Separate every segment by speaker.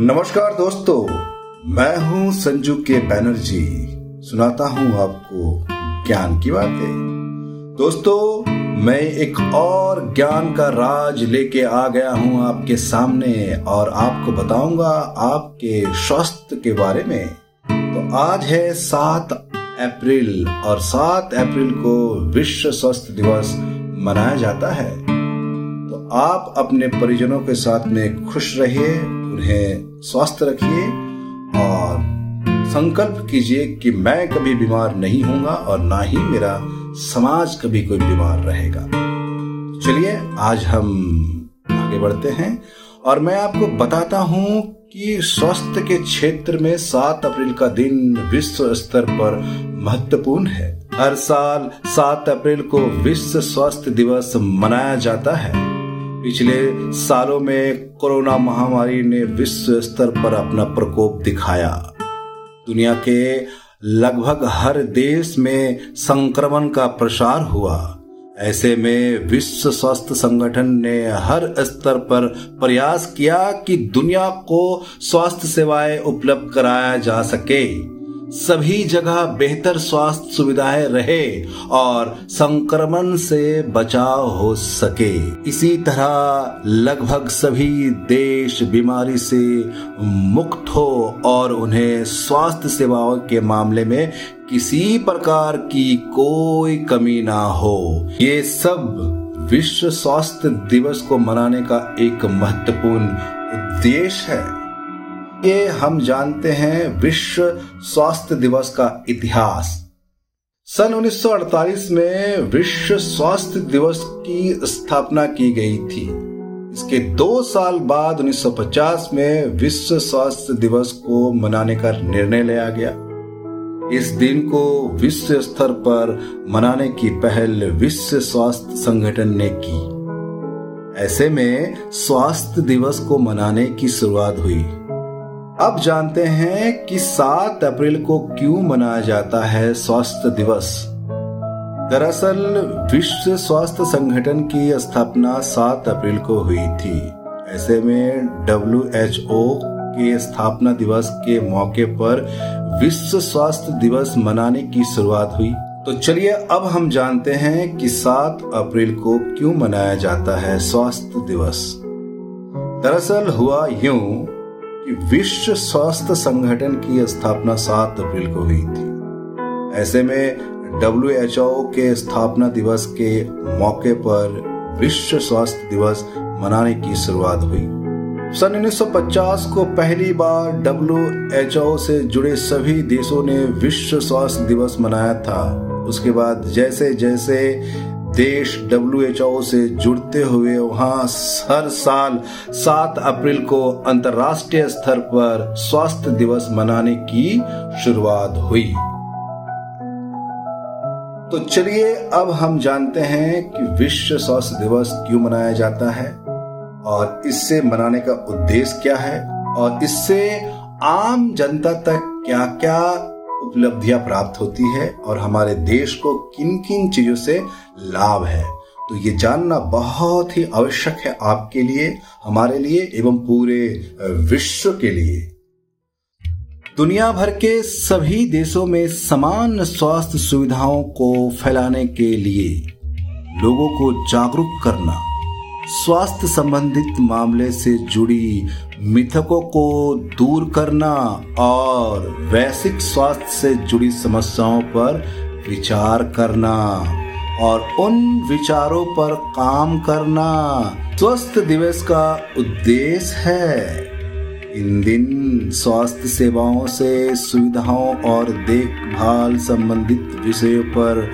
Speaker 1: नमस्कार दोस्तों, मैं हूँ संजू के बैनर्जी। सुनाता हूँ आपको ज्ञान की बातें। दोस्तों, मैं एक और ज्ञान का राज लेके आ गया हूँ आपके सामने और आपको बताऊँगा आपके स्वास्थ्य के बारे में। तो आज है सात अप्रैल और सात अप्रैल को विश्व स्वास्थ्य दिवस मनाया जाता है। तो आप अपने परिजनों के साथ में खुश रहिए उन्हें स्वस्थ रखिए और संकल्प कीजिए कि मैं कभी बीमार नहीं होऊँगा और ना ही मेरा समाज कभी कोई बीमार रहेगा। चलिए, आज हम आगे बढ़ते हैं और मैं आपको बताता हूँ कि स्वास्थ्य के क्षेत्र में सात अप्रैल का दिन विश्व स्तर पर महत्वपूर्ण है। हर साल सात अप्रैल को विश्व स्वास्थ्य दिवस मनाया जाता है। पिछले सालों में कोरोना महामारी ने विश्व स्तर पर अपना प्रकोप दिखाया। दुनिया के लगभग हर देश में संक्रमण का प्रसार हुआ। ऐसे में विश्व स्वास्थ्य संगठन ने हर स्तर पर प्रयास किया कि दुनिया को स्वास्थ्य सेवाएँ उपलब्ध कराया जा सके। सभी जगह बेहतर स्वास्थ्य सुविधाएँ रहे और संक्रमण से बचाव हो सके। इसी तरह लगभग सभी देश बीमारी से मुक्त हो और उन्हें स्वास्थ्य सेवाओं के मामले में किसी प्रकार की कोई कमी ना हो। ये सब विश्व स्वास्थ्य दिवस को मनाने का एक महत्वपूर्ण उद्देश्य है। ये हम जानते हैं विश्व स्वास्थ्य दिवस का इतिहास। सन 1948 में विश्व स्वास्थ्य दिवस की स्थापना की गई थी। इसके दो साल बाद 1950 में विश्व स्वास्थ्य दिवस को मनाने का निर्णय लिया गया। इस दिन को विश्व स्तर पर मनाने की पहल विश्व स्वास्थ्य संगठन ने की। ऐसे में स्वास्थ्य दिवस को मनाने की शुरुआत हुई। अब जानते हैं कि 7 अप्रैल को क्यों मनाया जाता है स्वास्थ्य दिवस। दरअसल, विश्व स्वास्थ्य संगठन की स्थापना 7 अप्रैल को हुई थी। ऐसे में, डब्ल्यू एच ओ के स्थापना दिवस के मौके पर विश्व स्वास्थ्य दिवस मनाने की शुरुआत हुई। तो चलिए, अब हम जानते हैं कि 7 अप्रैल को क्यों मनाया जाता है स्वास्थ्य दिवस। दरअसल, हुआ यूँ विश्व स्वास्थ्य संगठन की स्थापना 7 अप्रैल को हुई थी। ऐसे में डब्ल्यू के स्थापना दिवस के मौके पर विश्व स्वास्थ्य दिवस मनाने की शुरुआत हुई। सन 1950 को पहली बार डब्ल्यू एच ओ से जुड़े सभी देशों ने विश्व स्वास्थ्य दिवस मनाया था। उसके बाद जैसे जैसे देश डब्ल्यूएचओ से जुड़ते हुए वहाँ हर साल 7 अप्रैल को अंतर्राष्ट्रीय स्तर पर स्वास्थ्य दिवस मनाने की शुरुआत हुई। तो चलिए अब हम जानते हैं कि विश्व स्वास्थ्य दिवस क्यों मनाया जाता है और इससे मनाने का उद्देश्य क्या है और इससे आम जनता तक क्या क्या उपलब्धियाँ प्राप्त होती है और हमारे देश को किन किन चीज़ों से लाभ है। तो ये जानना बहुत ही आवश्यक है आपके लिए, हमारे लिए एवं पूरे विश्व के लिए। दुनिया भर के सभी देशों में समान स्वास्थ्य सुविधाओं को फैलाने के लिए लोगों को जागरूक करना, स्वास्थ्य संबंधित मामले से जुड़ी मिथकों को दूर करना और वैश्विक स्वास्थ्य से जुड़ी समस्याओं पर विचार करना और उन विचारों पर काम करना स्वस्थ दिवस का उद्देश्य है। इन दिन स्वास्थ्य सेवाओं से सुविधाओं और देखभाल संबंधित विषयों पर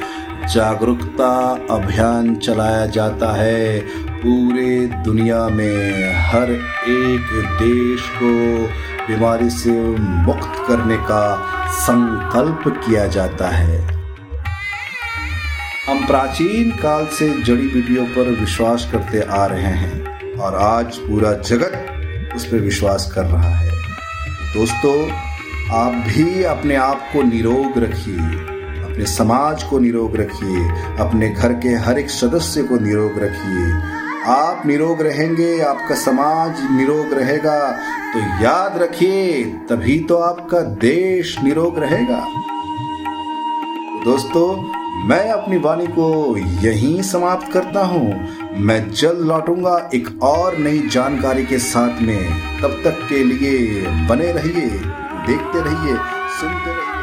Speaker 1: जागरूकता अभियान चलाया जाता है। पूरे दुनिया में हर एक देश को बीमारी से मुक्त करने का संकल्प किया जाता है। हम प्राचीन काल से जड़ी बूटियों पर विश्वास करते आ रहे हैं और आज पूरा जगत उस पर विश्वास कर रहा है। दोस्तों, आप भी अपने आप को निरोग रखिए, अपने समाज को निरोग रखिए, अपने घर के हर एक सदस्य को निरोग रखिए। आप निरोग रहेंगे, आपका समाज निरोग रहेगा। तो याद रखिए, तभी तो आपका देश निरोग रहेगा। दोस्तों, मैं अपनी वाणी को यहीं समाप्त करता हूँ। मैं जल्द लौटूँगा एक और नई जानकारी के साथ में। तब तक के लिए बने रहिए, देखते रहिए, सुनते रहिए।